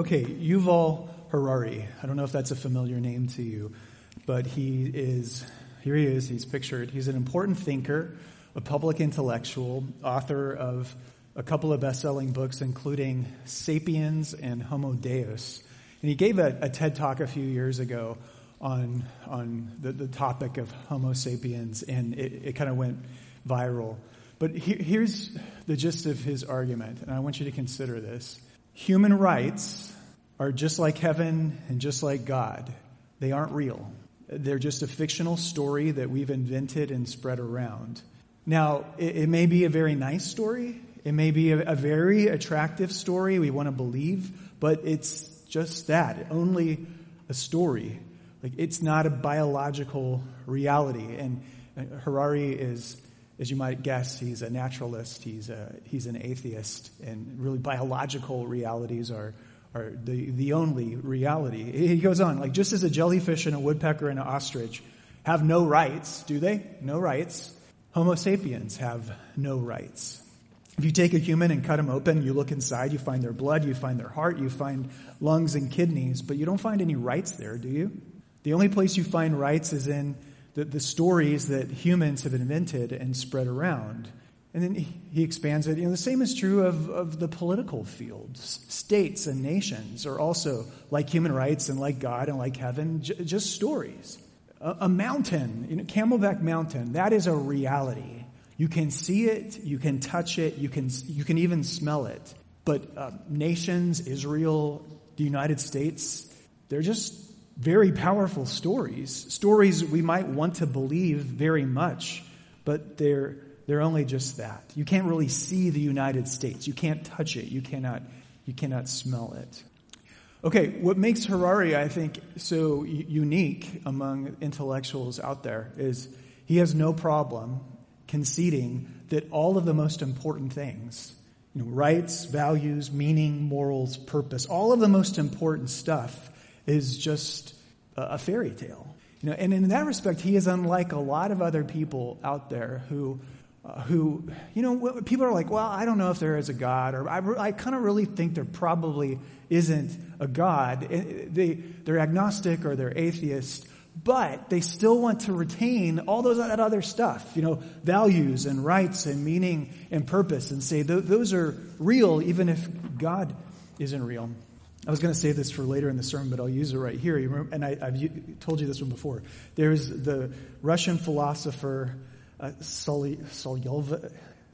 Okay, Yuval Harari. I don't know if that's a familiar name to you, but he is, here he is, he's pictured. He's an important thinker, a public intellectual, author of a couple of best selling books, including Sapiens and Homo Deus. And he gave a, a TED talk a few years ago on, on the, the topic of Homo sapiens, and it, it kind of went viral. But he, here's the gist of his argument, and I want you to consider this. Human rights are just like heaven and just like God. They aren't real. They're just a fictional story that we've invented and spread around. Now, it, it may be a very nice story. It may be a, a very attractive story we want to believe, but it's just that. Only a story. Like, it's not a biological reality. And uh, Harari is as you might guess, he's a naturalist, he's, a, he's an atheist, and really biological realities are, are the, the only reality. He goes on, like, just as a jellyfish and a woodpecker and an ostrich have no rights, do they? No rights. Homo sapiens have no rights. If you take a human and cut them open, you look inside, you find their blood, you find their heart, you find lungs and kidneys, but you don't find any rights there, do you? The only place you find rights is in the, the stories that humans have invented and spread around. And then he expands it. You know, the same is true of, of the political fields. States and nations are also like human rights and like God and like heaven, j- just stories. A, a mountain, you know, Camelback Mountain, that is a reality. You can see it, you can touch it, you can, you can even smell it. But uh, nations, Israel, the United States, they're just very powerful stories, stories we might want to believe very much, but they're, they're only just that. You can't really see the United States. You can't touch it. You cannot, you cannot smell it. Okay, what makes Harari, I think, so unique among intellectuals out there is he has no problem conceding that all of the most important things, you know, rights, values, meaning, morals, purpose, all of the most important stuff is just a fairy tale. You know, and in that respect, he is unlike a lot of other people out there who, uh, who, you know, people are like, well, I don't know if there is a God, or I, I kind of really think there probably isn't a God. They, they're agnostic or they're atheist, but they still want to retain all those that other stuff, you know, values and rights and meaning and purpose, and say those are real, even if God isn't real. I was going to say this for later in the sermon, but I'll use it right here. And I, have told you this one before. There's the Russian philosopher uh.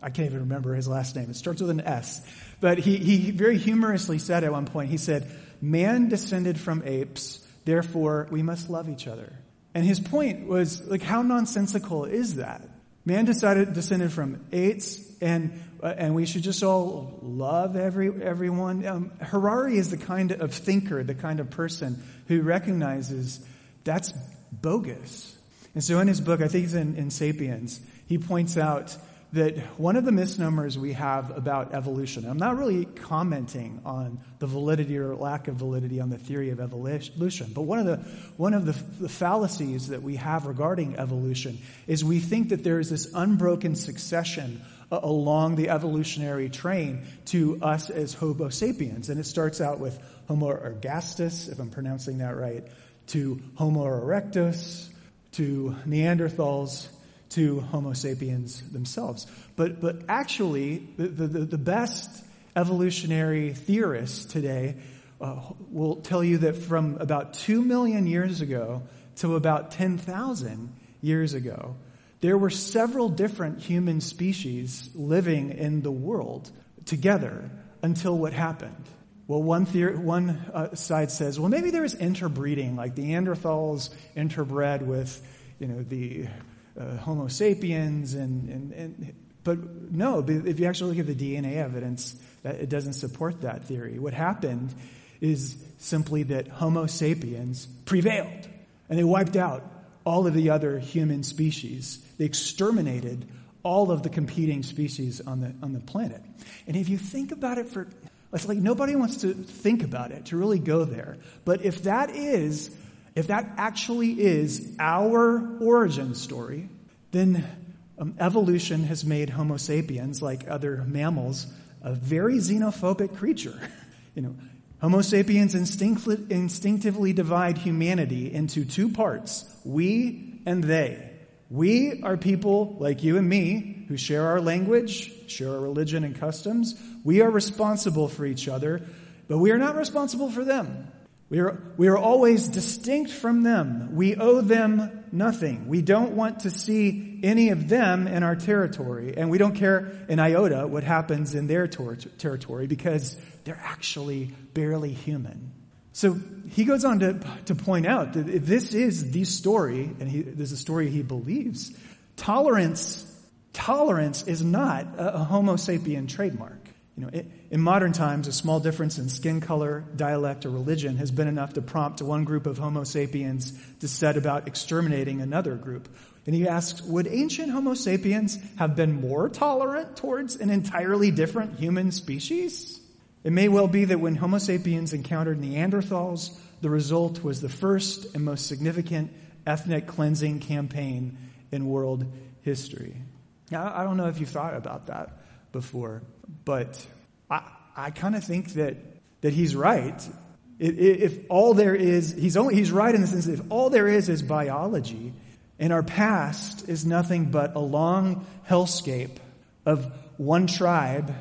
I can't even remember his last name. It starts with an S. But he, he very humorously said at one point, he said, Man descended from apes, therefore we must love each other. And his point was, like, how nonsensical is that? Man decided, descended from apes, and uh, and we should just all love every, everyone. Um, Harari is the kind of thinker, the kind of person who recognizes that's bogus. And so in his book, I think it's in, in Sapiens, he points out that one of the misnomers we have about evolution, I'm not really commenting on the validity or lack of validity on the theory of evolution, but one of the, one of the, the fallacies that we have regarding evolution is we think that there is this unbroken succession along the evolutionary train to us as Homo sapiens. And it starts out with Homo ergastus, if I'm pronouncing that right, to Homo erectus, to Neanderthals, to Homo sapiens themselves. But, but actually, the, the, the best evolutionary theorists today uh, will tell you that from about 2 million years ago to about 10,000 years ago, there were several different human species living in the world together until what happened. Well, one, theory, one uh, side says, well, maybe there was interbreeding, like the Neanderthals interbred with, you know, the uh, Homo sapiens, and, and, and, but no, if you actually look at the DNA evidence, that it doesn't support that theory. What happened is simply that Homo sapiens prevailed, and they wiped out all of the other human species. They exterminated all of the competing species on the, on the planet. And if you think about it for, it's like nobody wants to think about it, to really go there. But if that is, if that actually is our origin story, then um, evolution has made Homo sapiens, like other mammals, a very xenophobic creature. you know, Homo sapiens instinctively divide humanity into two parts we and they. We are people like you and me who share our language, share our religion and customs. We are responsible for each other, but we are not responsible for them. We are, we are always distinct from them. We owe them nothing. We don't want to see any of them in our territory, and we don't care an iota what happens in their ter- territory because they're actually barely human. So he goes on to, to point out that if this is the story, and he, this is a story he believes, tolerance, tolerance is not a, a Homo sapien trademark. You know, it, in modern times, a small difference in skin color, dialect, or religion has been enough to prompt one group of Homo sapiens to set about exterminating another group. And he asks, would ancient Homo sapiens have been more tolerant towards an entirely different human species? It may well be that when Homo sapiens encountered Neanderthals, the result was the first and most significant ethnic cleansing campaign in world history. Now, I don't know if you've thought about that before, but I, I kind of think that, that he's right. If all there is, he's, only, he's right in the sense that if all there is is biology, and our past is nothing but a long hellscape of one tribe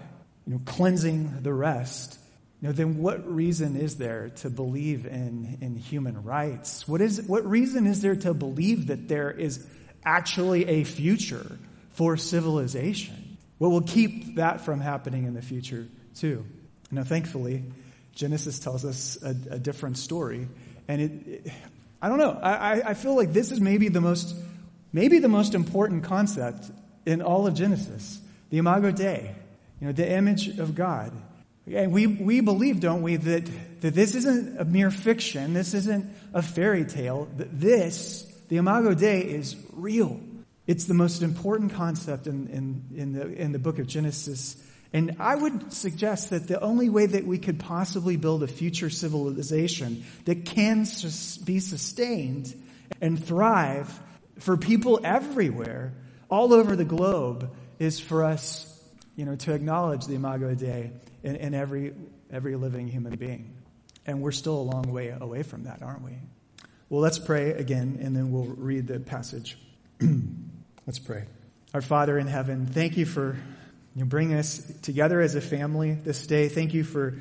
you know, cleansing the rest, you know, then what reason is there to believe in, in human rights? What, is, what reason is there to believe that there is actually a future for civilization? What will keep that from happening in the future, too? Now, thankfully, Genesis tells us a, a different story. And it, it I don't know, I, I feel like this is maybe the most, maybe the most important concept in all of Genesis the Imago Dei you know, the image of God. And we, we believe, don't we, that, that this isn't a mere fiction, this isn't a fairy tale, that this, the Imago Dei, is real. It's the most important concept in, in, in, the, in the book of Genesis. And I would suggest that the only way that we could possibly build a future civilization that can sus- be sustained and thrive for people everywhere, all over the globe, is for us you know, to acknowledge the Imago Dei in, in every, every living human being. And we're still a long way away from that, aren't we? Well, let's pray again, and then we'll read the passage. let's pray. Our Father in heaven, thank you for you know, bringing us together as a family this day. Thank you for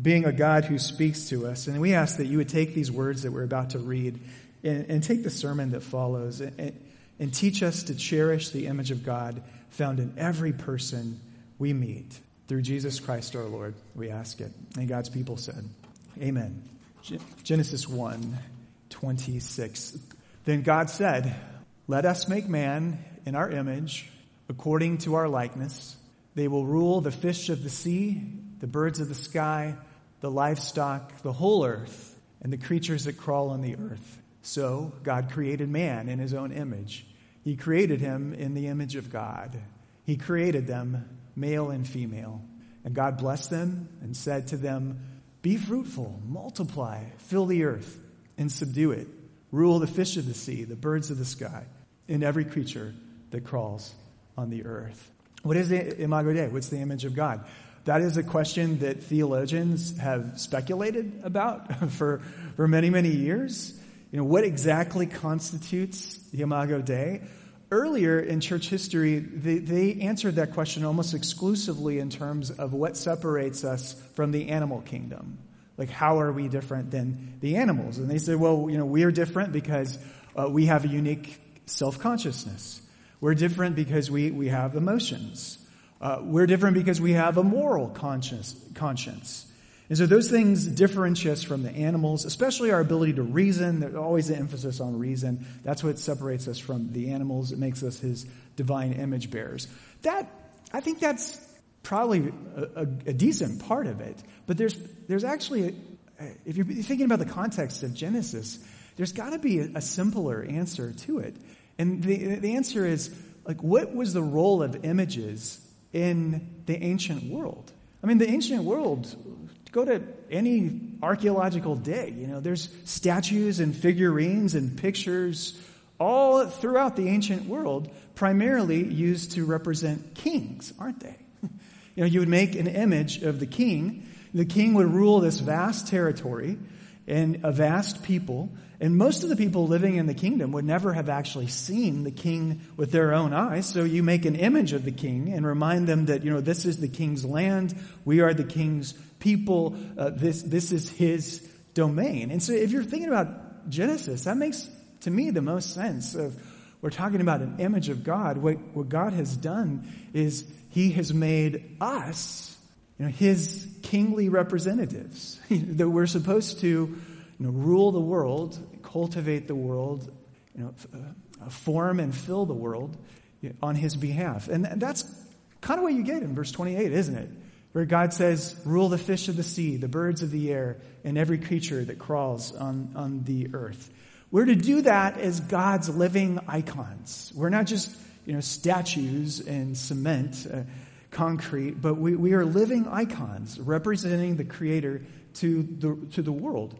being a God who speaks to us. And we ask that you would take these words that we're about to read and, and take the sermon that follows and, and teach us to cherish the image of God found in every person we meet. Through Jesus Christ our Lord, we ask it. And God's people said, Amen. Genesis 1 26. Then God said, Let us make man in our image, according to our likeness. They will rule the fish of the sea, the birds of the sky, the livestock, the whole earth, and the creatures that crawl on the earth. So God created man in his own image. He created him in the image of God. He created them male and female. And God blessed them and said to them, Be fruitful, multiply, fill the earth, and subdue it. Rule the fish of the sea, the birds of the sky, and every creature that crawls on the earth. What is the Imago Dei? What's the image of God? That is a question that theologians have speculated about for, for many, many years. You know, what exactly constitutes the Imago Dei? earlier in church history, they, they, answered that question almost exclusively in terms of what separates us from the animal kingdom. Like, how are we different than the animals? And they said, well, you know, we are different because uh, we have a unique self consciousness. We're different because we, we have emotions. Uh, we're different because we have a moral conscience. conscience. And so those things differentiate us from the animals, especially our ability to reason. There's always an emphasis on reason. That's what separates us from the animals. It makes us his divine image bearers. That, I think that's probably a, a, a decent part of it. But there's, there's actually, a, if you're thinking about the context of Genesis, there's got to be a, simpler answer to it. And the, the answer is, like, what was the role of images in the ancient world? I mean, the ancient world Go to any archaeological dig. You know, there's statues and figurines and pictures all throughout the ancient world, primarily used to represent kings, aren't they? You know, you would make an image of the king. The king would rule this vast territory and a vast people. And most of the people living in the kingdom would never have actually seen the king with their own eyes. So you make an image of the king and remind them that, you know, this is the king's land. We are the king's people. Uh, this, this is his domain. And so if you're thinking about Genesis, that makes to me the most sense of we're talking about an image of God. What, what God has done is he has made us, you know, his kingly representatives that we're supposed to, you know, rule the world, cultivate the world, you know, uh, form and fill the world on his behalf. And that's kind of what you get in verse 28, isn't it? Where God says, rule the fish of the sea, the birds of the air, and every creature that crawls on, on the earth. We're to do that as God's living icons. We're not just, you know, statues and cement, uh, concrete, but we, we are living icons representing the Creator to the, to the world.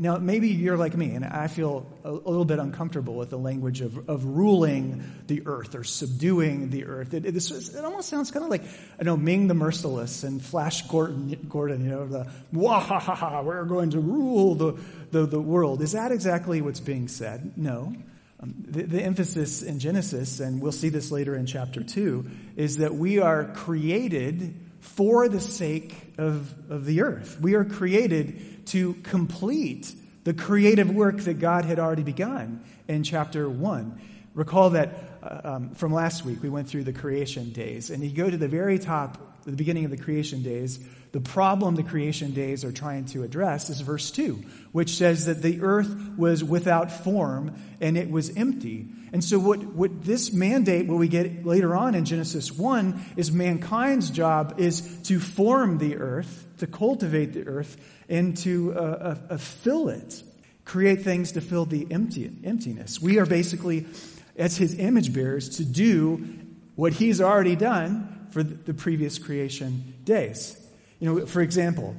Now, maybe you're like me, and I feel a, little bit uncomfortable with the language of, of ruling the earth or subduing the earth. It, it, it almost sounds kind of like, I know, Ming the Merciless and Flash Gordon, Gordon you know, the, wahaha, we're going to rule the, the, the world. Is that exactly what's being said? No. Um, the, the emphasis in Genesis, and we'll see this later in chapter 2, is that we are created for the sake of, of the earth. We are created to complete the creative work that God had already begun in chapter 1. Recall that uh, um, from last week, we went through the creation days, and you go to the very top, the beginning of the creation days, the problem the creation days are trying to address is verse 2, which says that the earth was without form and it was empty. And so what, what this mandate, what we get later on in Genesis 1, is mankind's job is to form the earth, to cultivate the earth, and to uh, uh, uh, fill it, create things to fill the empty, emptiness. We are basically, as his image bearers, to do what he's already done for the previous creation days. You know, for example,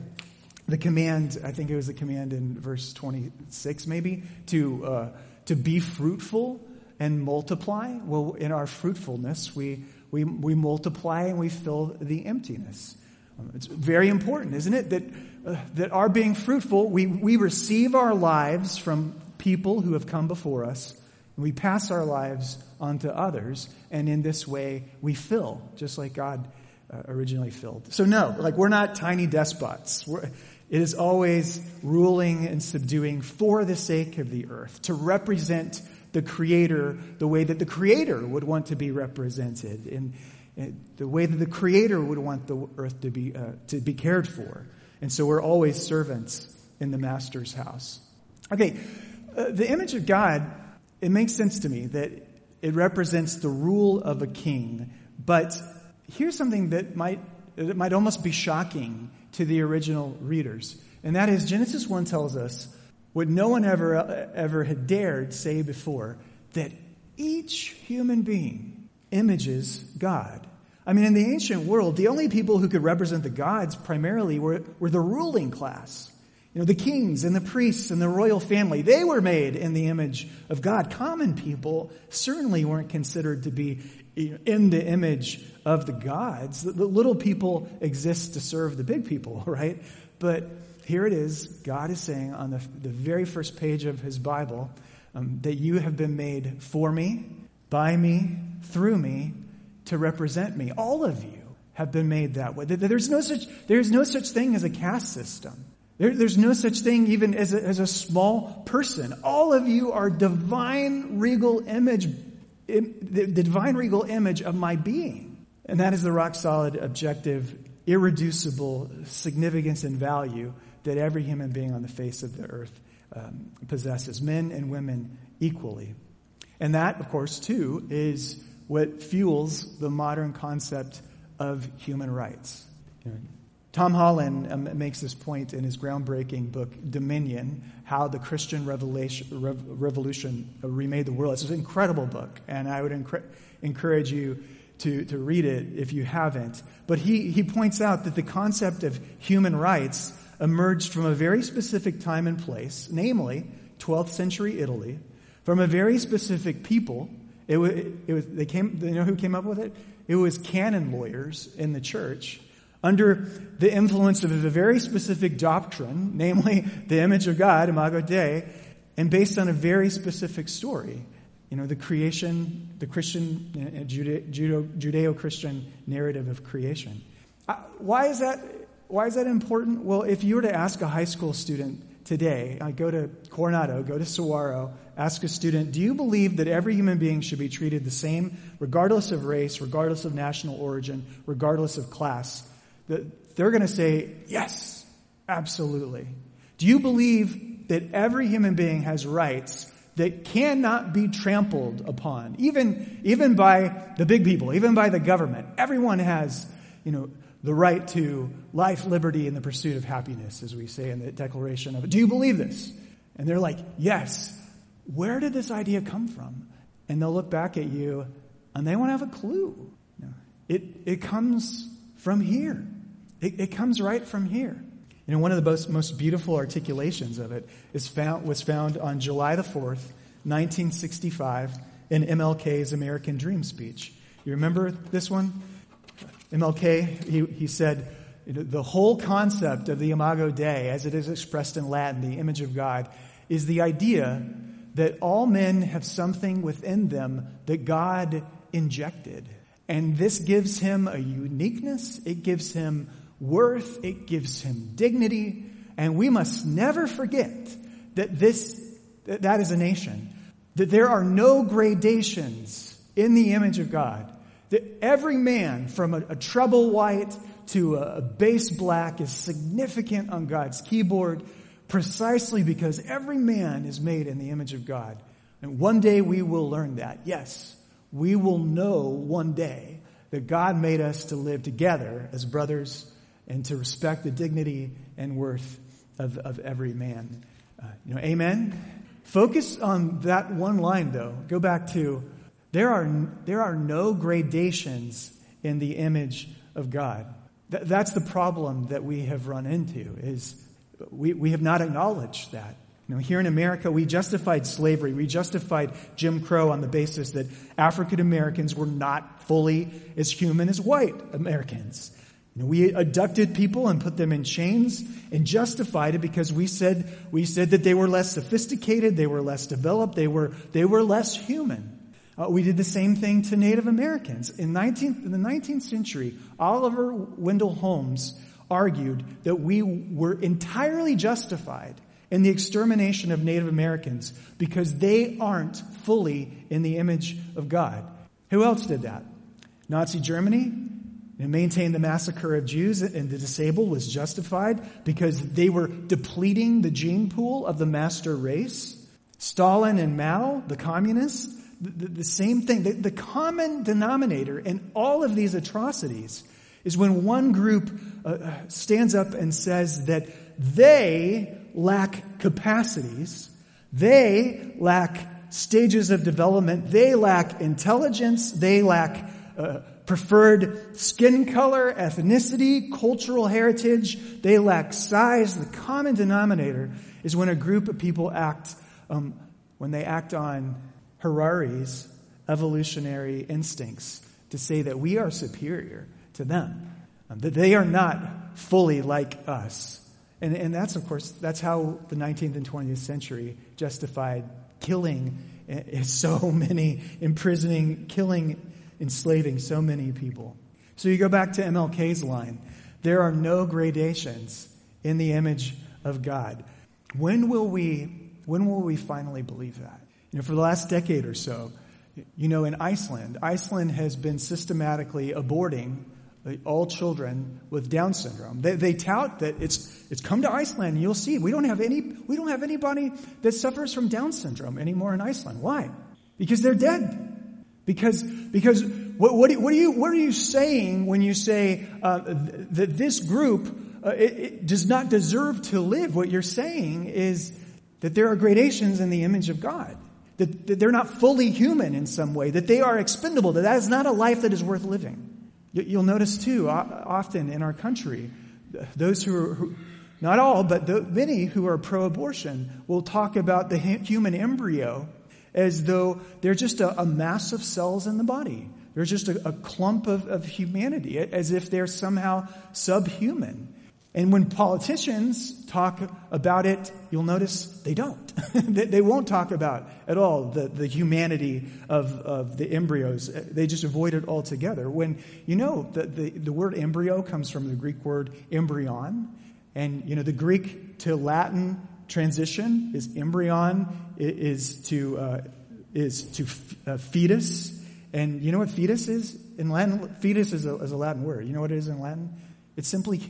the command, I think it was the command in verse 26 maybe, to, uh, to be fruitful and multiply. Well, in our fruitfulness, we, we, we multiply and we fill the emptiness. It's very important, isn't it? That, uh, that our being fruitful, we, we receive our lives from people who have come before us, and we pass our lives on to others, and in this way we fill, just like God uh, originally filled. So no, like we're not tiny despots. We're, it is always ruling and subduing for the sake of the earth, to represent the Creator the way that the Creator would want to be represented, and the way that the Creator would want the earth to be, uh, to be cared for. And so we're always servants in the Master's house. Okay, uh, the image of God, it makes sense to me that it represents the rule of a king, but here's something that might, that might almost be shocking to the original readers. And that is Genesis 1 tells us what no one ever, ever had dared say before that each human being images God. I mean, in the ancient world, the only people who could represent the gods primarily were, were the ruling class. You know, the kings and the priests and the royal family, they were made in the image of God. Common people certainly weren't considered to be in the image of the gods. The little people exist to serve the big people, right? But here it is. God is saying on the, the very first page of his Bible um, that you have been made for me, by me, through me, to represent me. All of you have been made that way. There's no such, there's no such thing as a caste system. There, there's no such thing even as a, as a small person. All of you are divine regal image the, divine regal image of my being. And that is the rock solid, objective, irreducible significance and value that every human being on the face of the earth um, possesses, men and women equally. And that, of course, too, is what fuels the modern concept of human rights. Tom Holland um, makes this point in his groundbreaking book, Dominion, How the Christian Revolution Remade the World. It's an incredible book, and I would encourage you to, to read it if you haven't. But he, he points out that the concept of human rights emerged from a very specific time and place, namely 12th century Italy, from a very specific people. It was, it was, they came, you know who came up with it? It was canon lawyers in the church under the influence of a very specific doctrine, namely the image of God, Imago Dei, and based on a very specific story. You know, the creation, the Christian, uh, Judeo Christian narrative of creation. Uh, why is that? Why is that important? Well, if you were to ask a high school student today, I go to Coronado, go to Saguaro, ask a student, do you believe that every human being should be treated the same, regardless of race, regardless of national origin, regardless of class? They're going to say, yes, absolutely. Do you believe that every human being has rights that cannot be trampled upon, even, even by the big people, even by the government? Everyone has, you know, the right to life, liberty, and the pursuit of happiness, as we say in the Declaration of it. Do you believe this? And they're like, yes. Where did this idea come from? And they'll look back at you and they won't have a clue. It, it comes from here. It, it comes right from here. You know, one of the most, most beautiful articulations of it is found, was found on July the 4th, 1965, in MLK's American Dream speech. You remember this one? MLK, he, he said, the whole concept of the Imago Dei, as it is expressed in Latin, the image of God, is the idea that all men have something within them that God injected. And this gives him a uniqueness, it gives him worth, it gives him dignity, and we must never forget that this, that is a nation. That there are no gradations in the image of God. That every man from a, a treble white to a, a bass black is significant on God's keyboard precisely because every man is made in the image of God. And one day we will learn that. Yes, we will know one day that God made us to live together as brothers and to respect the dignity and worth of, of every man. Uh, you know, amen. Focus on that one line though. Go back to there are, there are no gradations in the image of God. Th- that's the problem that we have run into is we, we have not acknowledged that. You know, here in America, we justified slavery. We justified Jim Crow on the basis that African Americans were not fully as human as white Americans. You know, we abducted people and put them in chains and justified it because we said, we said that they were less sophisticated, they were less developed, they were, they were less human. Uh, we did the same thing to Native Americans. In, 19th, in the 19th century, Oliver Wendell Holmes argued that we were entirely justified in the extermination of Native Americans because they aren't fully in the image of God. Who else did that? Nazi Germany, and maintained the massacre of Jews and the disabled was justified because they were depleting the gene pool of the master race. Stalin and Mao, the communists, the, the, the same thing. The, the, common denominator in all of these atrocities is when one group uh, uh stands up and says that they lack capacities, they lack stages of development, they lack intelligence, they lack uh, preferred skin color, ethnicity, cultural heritage. They lack size. The common denominator is when a group of people act, um, when they act on Harari's evolutionary instincts to say that we are superior to them, um, that they are not fully like us. And, and that's, of course, that's how the 19th and 20th century justified killing so many, imprisoning, killing enslaving so many people. So you go back to MLK's line there are no gradations in the image of God. When will we, when will we finally believe that? You know, for the last decade or so, you know, in Iceland, Iceland has been systematically aborting all children with Down syndrome. They, they tout that it's, it's come to Iceland and you'll see we don't have any, we don't have anybody that suffers from Down syndrome anymore in Iceland. Why? Because they're dead. Because, because what, what, what, are you, what are you saying when you say uh, that this group uh, it, it does not deserve to live? What you're saying is that there are gradations in the image of God. That, that they're not fully human in some way, that they are expendable, that that is not a life that is worth living. You'll notice too, often in our country, those who are, who, not all, but the, many who are pro abortion will talk about the human embryo as though they're just a, a mass of cells in the body. They're just a, a clump of, of humanity, as if they're somehow subhuman. And when politicians talk about it, you'll notice they don't. they won't talk about at all the, the humanity of, of the embryos. They just avoid it altogether. When, you know, the, the, the word embryo comes from the Greek word embryon. And, you know, the Greek to Latin transition is embryon, is to, uh, is to uh, fetus. And you know what fetus is? In Latin, fetus is a, is a Latin word. You know what it is in Latin? It's simply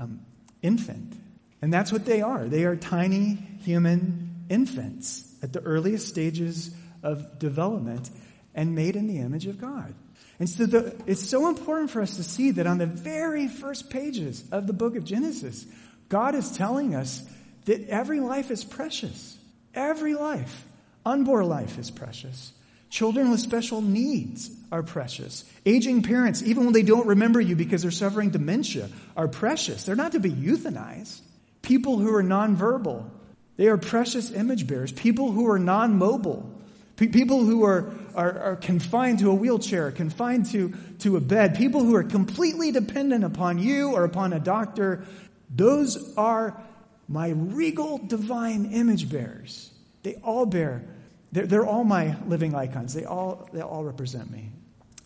um, infant. And that's what they are. They are tiny human infants at the earliest stages of development and made in the image of God. And so the, it's so important for us to see that on the very first pages of the book of Genesis, God is telling us that every life is precious. Every life. Unborn life is precious. Children with special needs are precious. Aging parents, even when they don't remember you because they're suffering dementia, are precious. They're not to be euthanized. People who are nonverbal, they are precious image bearers. People who are non-mobile, people who are, are, are, confined to a wheelchair, confined to, to a bed, people who are completely dependent upon you or upon a doctor, those are my regal divine image bearers. They all bear they're, they're all my living icons. They all, they all represent me.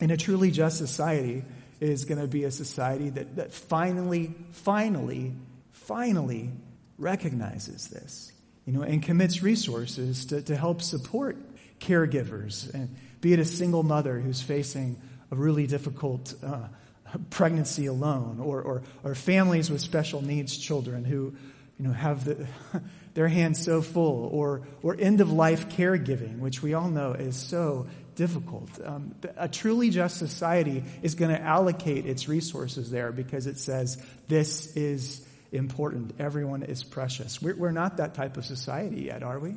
And a truly just society is going to be a society that, that finally, finally, finally recognizes this, you know, and commits resources to, to help support caregivers, and be it a single mother who's facing a really difficult uh, pregnancy alone, or, or, or families with special needs children who, you know, have the their hands so full, or, or end of life caregiving, which we all know is so difficult. Um, a truly just society is going to allocate its resources there because it says this is important. Everyone is precious. We're, we're not that type of society yet, are we?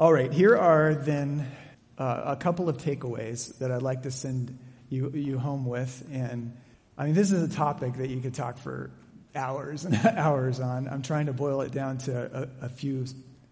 All right, here are then uh, a couple of takeaways that I'd like to send you, you home with. And I mean, this is a topic that you could talk for hours and hours on. I'm trying to boil it down to a, a few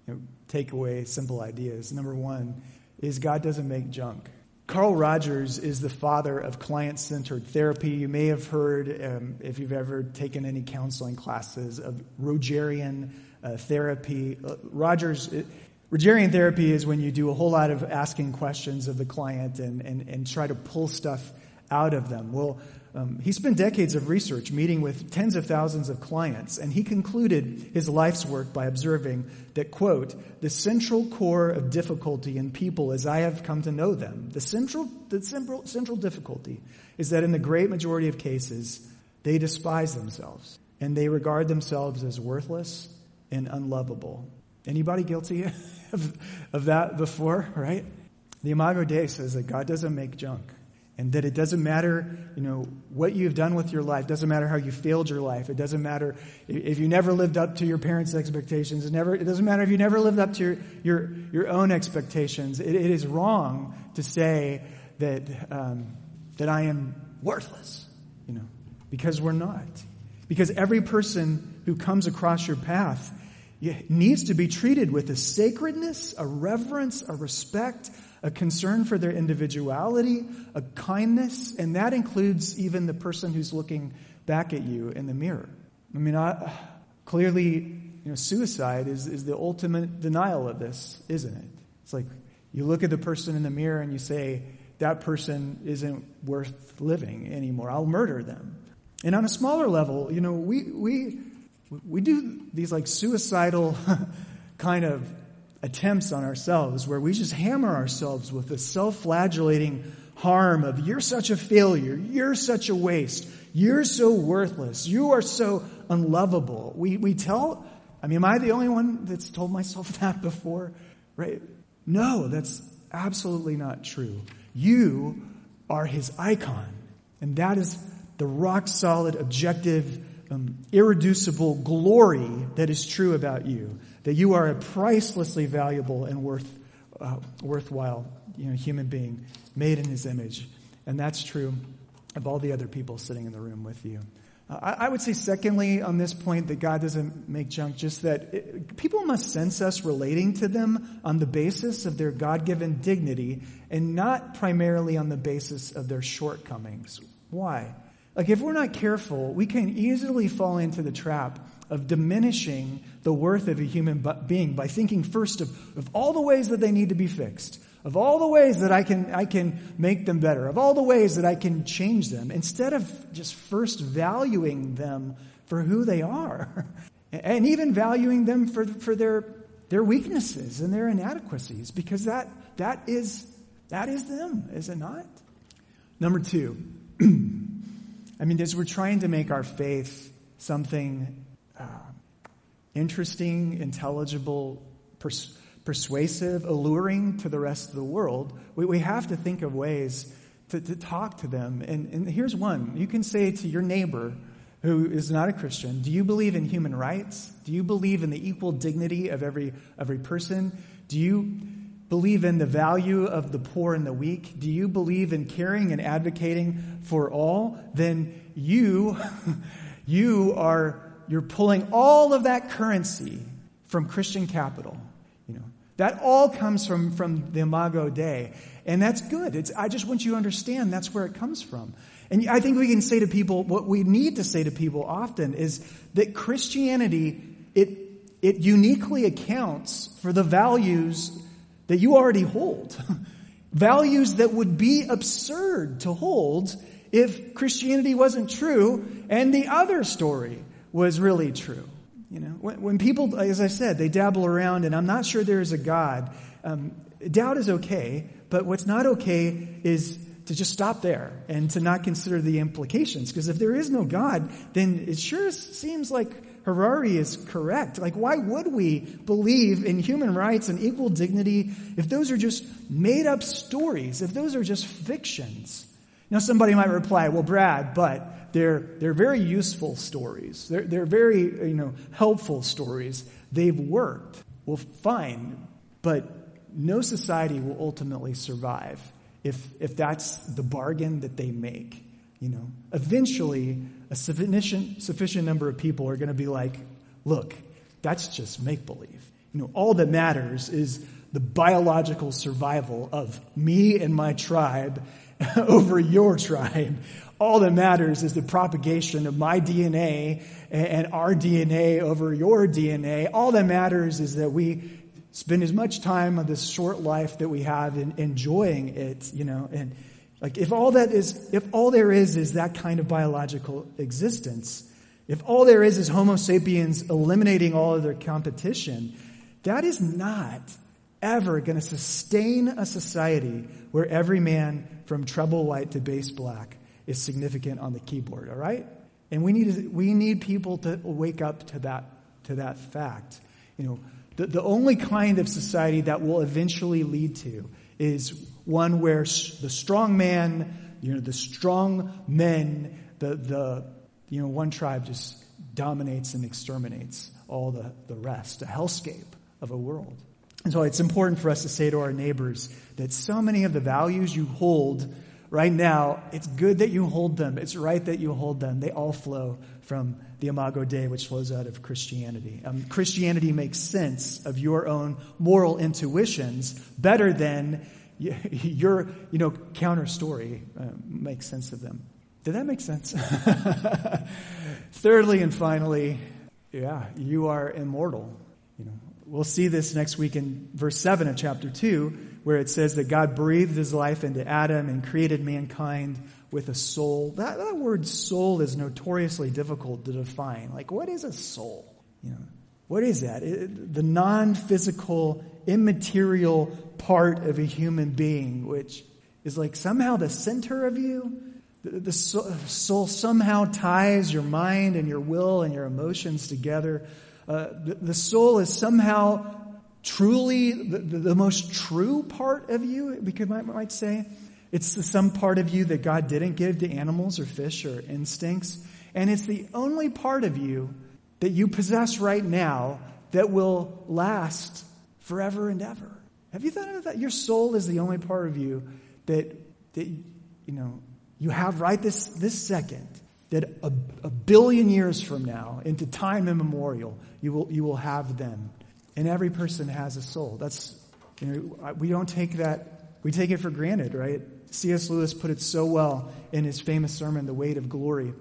you know, takeaway, simple ideas. Number one is God doesn't make junk. Carl Rogers is the father of client centered therapy. You may have heard, um, if you've ever taken any counseling classes, of Rogerian uh, therapy. Uh, Rogers. It, Rogerian therapy is when you do a whole lot of asking questions of the client and, and, and try to pull stuff out of them. Well, um, he spent decades of research meeting with tens of thousands of clients, and he concluded his life's work by observing that, quote, the central core of difficulty in people as I have come to know them, the central, the central, central difficulty is that in the great majority of cases, they despise themselves and they regard themselves as worthless and unlovable. Anybody guilty of, of that before, right? The Imago Dei says that God doesn't make junk and that it doesn't matter, you know, what you've done with your life. Doesn't matter how you failed your life. It doesn't matter if you never lived up to your parents' expectations. It never. It doesn't matter if you never lived up to your your, your own expectations. it, it is wrong to say that um, that I am worthless, you know, because we're not. Because every person who comes across your path needs to be treated with a sacredness, a reverence, a respect, a concern for their individuality, a kindness, and that includes even the person who's looking back at you in the mirror. I mean, I, clearly, you know, suicide is, is the ultimate denial of this, isn't it? It's like you look at the person in the mirror and you say, that person isn't worth living anymore. I'll murder them. And on a smaller level, you know, we, we, we do these like suicidal kind of attempts on ourselves where we just hammer ourselves with the self-flagellating harm of you're such a failure, you're such a waste, you're so worthless, you are so unlovable. We, we tell, I mean, am I the only one that's told myself that before? Right? No, that's absolutely not true. You are his icon. And that is the rock solid, objective, um, irreducible glory that is true about you that you are a pricelessly valuable and worth, uh, worthwhile you know, human being made in his image. And that's true of all the other people sitting in the room with you. I would say, secondly, on this point, that God doesn't make junk, just that it, people must sense us relating to them on the basis of their God given dignity and not primarily on the basis of their shortcomings. Why? Like, if we're not careful, we can easily fall into the trap of diminishing the worth of a human being by thinking first of, of all the ways that they need to be fixed, of all the ways that I can, I can make them better, of all the ways that I can change them, instead of just first valuing them for who they are, and even valuing them for, for their, their weaknesses and their inadequacies, because that, that, is, that is them, is it not? Number two, I mean, as we're trying to make our faith something uh, interesting, intelligible, pers- persuasive, alluring to the rest of the world, we, we have to think of ways to, to talk to them. And, and here's one you can say to your neighbor, who is not a Christian, do you believe in human rights? Do you believe in the equal dignity of every, every person? Do you believe in the value of the poor and the weak? Do you believe in caring and advocating for all? Then you, you are you're pulling all of that currency from Christian capital. You know, that all comes from, from the Imago Dei. And that's good. It's, I just want you to understand that's where it comes from. And I think we can say to people, what we need to say to people often is that Christianity, it, it uniquely accounts for the values that you already hold. values that would be absurd to hold if Christianity wasn't true and the other story was really true. You know, when, when, people, as I said, they dabble around, and I'm not sure there is a God. Um, doubt is okay, but what's not okay is to just stop there and to not consider the implications. Because if there is no God, then it sure seems like Harari is correct. Like, why would we believe in human rights and equal dignity if those are just made up stories, if those are just fictions? Now, somebody might reply, well, Brad, but they're, they're very useful stories. They're, they're very, you know, helpful stories. They've worked. Well, fine, but no society will ultimately survive if, if that's the bargain that they make. You know, eventually, a sufficient, sufficient number of people are going to be like, look, that's just make believe. You know, all that matters is the biological survival of me and my tribe over your tribe. All that matters is the propagation of my DNA and our DNA over your DNA. All that matters is that we spend as much time of this short life that we have in enjoying it, you know, and like if all that is, if all there is is that kind of biological existence, if all there is is Homo sapiens eliminating all of their competition, that is not ever going to sustain a society where every man from treble white to bass black is significant on the keyboard, all right? And we need, we need people to wake up to that, to that fact. You know, the, the only kind of society that will eventually lead to is one where the strong man, you know, the strong men, the, the, you know, one tribe just dominates and exterminates all the, the rest, a hellscape of a world. And so it's important for us to say to our neighbors that so many of the values you hold right now, it's good that you hold them. It's right that you hold them. They all flow from the Imago Dei, which flows out of Christianity. Um, Christianity makes sense of your own moral intuitions better than your, you know, counter story uh, makes sense of them. Did that make sense? Thirdly and finally, yeah, you are immortal. We'll see this next week in verse 7 of chapter 2, where it says that God breathed his life into Adam and created mankind with a soul. That, that word soul is notoriously difficult to define. Like, what is a soul? You know, what is that? It, the non physical, immaterial part of a human being, which is like somehow the center of you. The, the soul somehow ties your mind and your will and your emotions together uh, the, the, soul is somehow truly the, the, most true part of you, we could, might, might say. It's the, some part of you that God didn't give to animals or fish or instincts. And it's the only part of you that you possess right now that will last forever and ever. Have you thought about that? Your soul is the only part of you that, that you know, you have right this, this second that a, a billion years from now, into time immemorial, you will, you will have them. And every person has a soul. That's, you know, we don't take that, we take it for granted, right? C.S. Lewis put it so well in his famous sermon, The Weight of Glory.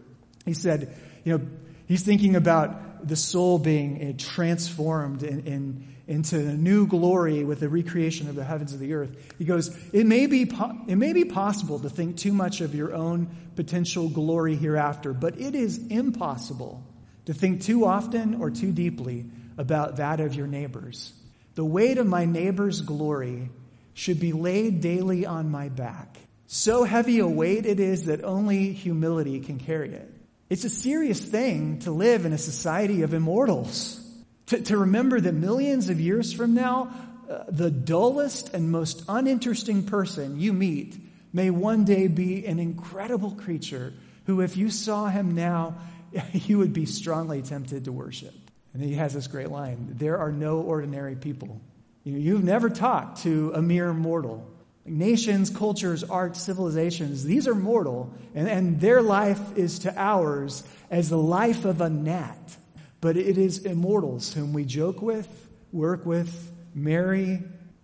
He said, you know, he's thinking about the soul being uh, transformed in, into a new glory with the recreation of the heavens and the earth. He goes, it may, be po- it may be possible to think too much of your own potential glory hereafter, but it is impossible to think too often or too deeply about that of your neighbors. The weight of my neighbor's glory should be laid daily on my back. So heavy a weight it is that only humility can carry it. It's a serious thing to live in a society of immortals. To, to remember that millions of years from now, uh, the dullest and most uninteresting person you meet may one day be an incredible creature who, if you saw him now, you would be strongly tempted to worship. And he has this great line There are no ordinary people. You've never talked to a mere mortal. Nations, cultures, arts, civilizations, these are mortal, and, and their life is to ours as the life of a gnat. But it is immortals whom we joke with, work with, marry,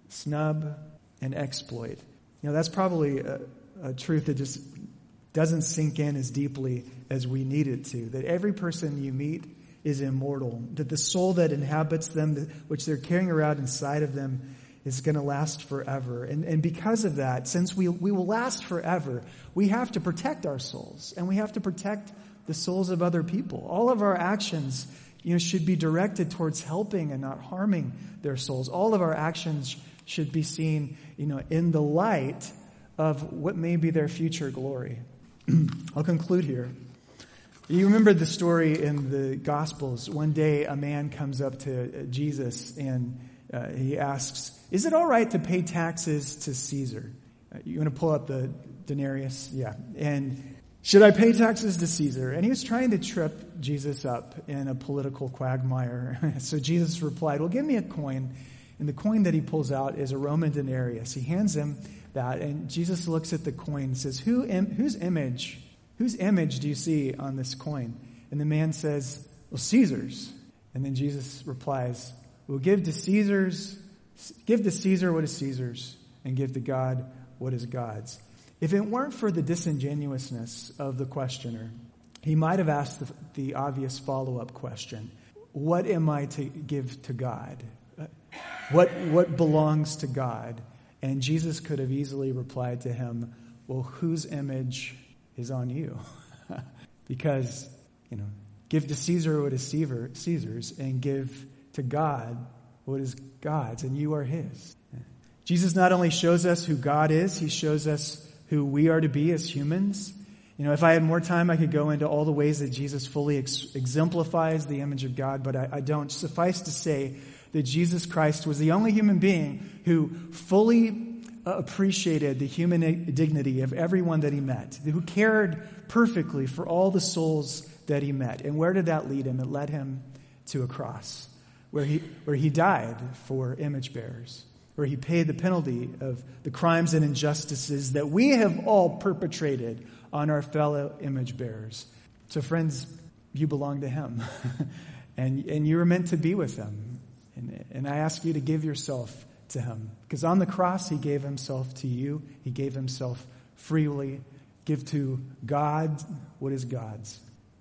snub, and exploit. You know, that's probably a, a truth that just doesn't sink in as deeply as we need it to. That every person you meet is immortal. That the soul that inhabits them, which they're carrying around inside of them, is going to last forever. And, and because of that, since we, we will last forever, we have to protect our souls and we have to protect the souls of other people. All of our actions you know, should be directed towards helping and not harming their souls. All of our actions should be seen, you know, in the light of what may be their future glory. I'll conclude here. You remember the story in the Gospels. One day, a man comes up to Jesus and uh, he asks, Is it all right to pay taxes to Caesar? Uh, you want to pull up the denarius? Yeah. And should I pay taxes to Caesar? And he was trying to trip Jesus up in a political quagmire. so Jesus replied, Well, give me a coin. And the coin that he pulls out is a Roman denarius. He hands him that, and Jesus looks at the coin and says, Who, Im- Whose image? Whose image do you see on this coin? And the man says, Well, Caesar's. And then Jesus replies, Well, give to Caesar's, give to Caesar what is Caesar's, and give to God what is God's. If it weren't for the disingenuousness of the questioner, he might have asked the, the obvious follow up question What am I to give to God? What, what belongs to God? And Jesus could have easily replied to him, Well, whose image is on you? because, you know, give to Caesar what is Caesar's, and give to God what is God's, and you are his. Jesus not only shows us who God is, he shows us who we are to be as humans. You know, if I had more time, I could go into all the ways that Jesus fully ex- exemplifies the image of God, but I, I don't. Suffice to say that Jesus Christ was the only human being who fully uh, appreciated the human dignity of everyone that he met, who cared perfectly for all the souls that he met. And where did that lead him? It led him to a cross where he, where he died for image bearers where he paid the penalty of the crimes and injustices that we have all perpetrated on our fellow image bearers. So, friends, you belong to him, and, and you are meant to be with him. And, and I ask you to give yourself to him. Because on the cross, he gave himself to you, he gave himself freely. Give to God what is God's.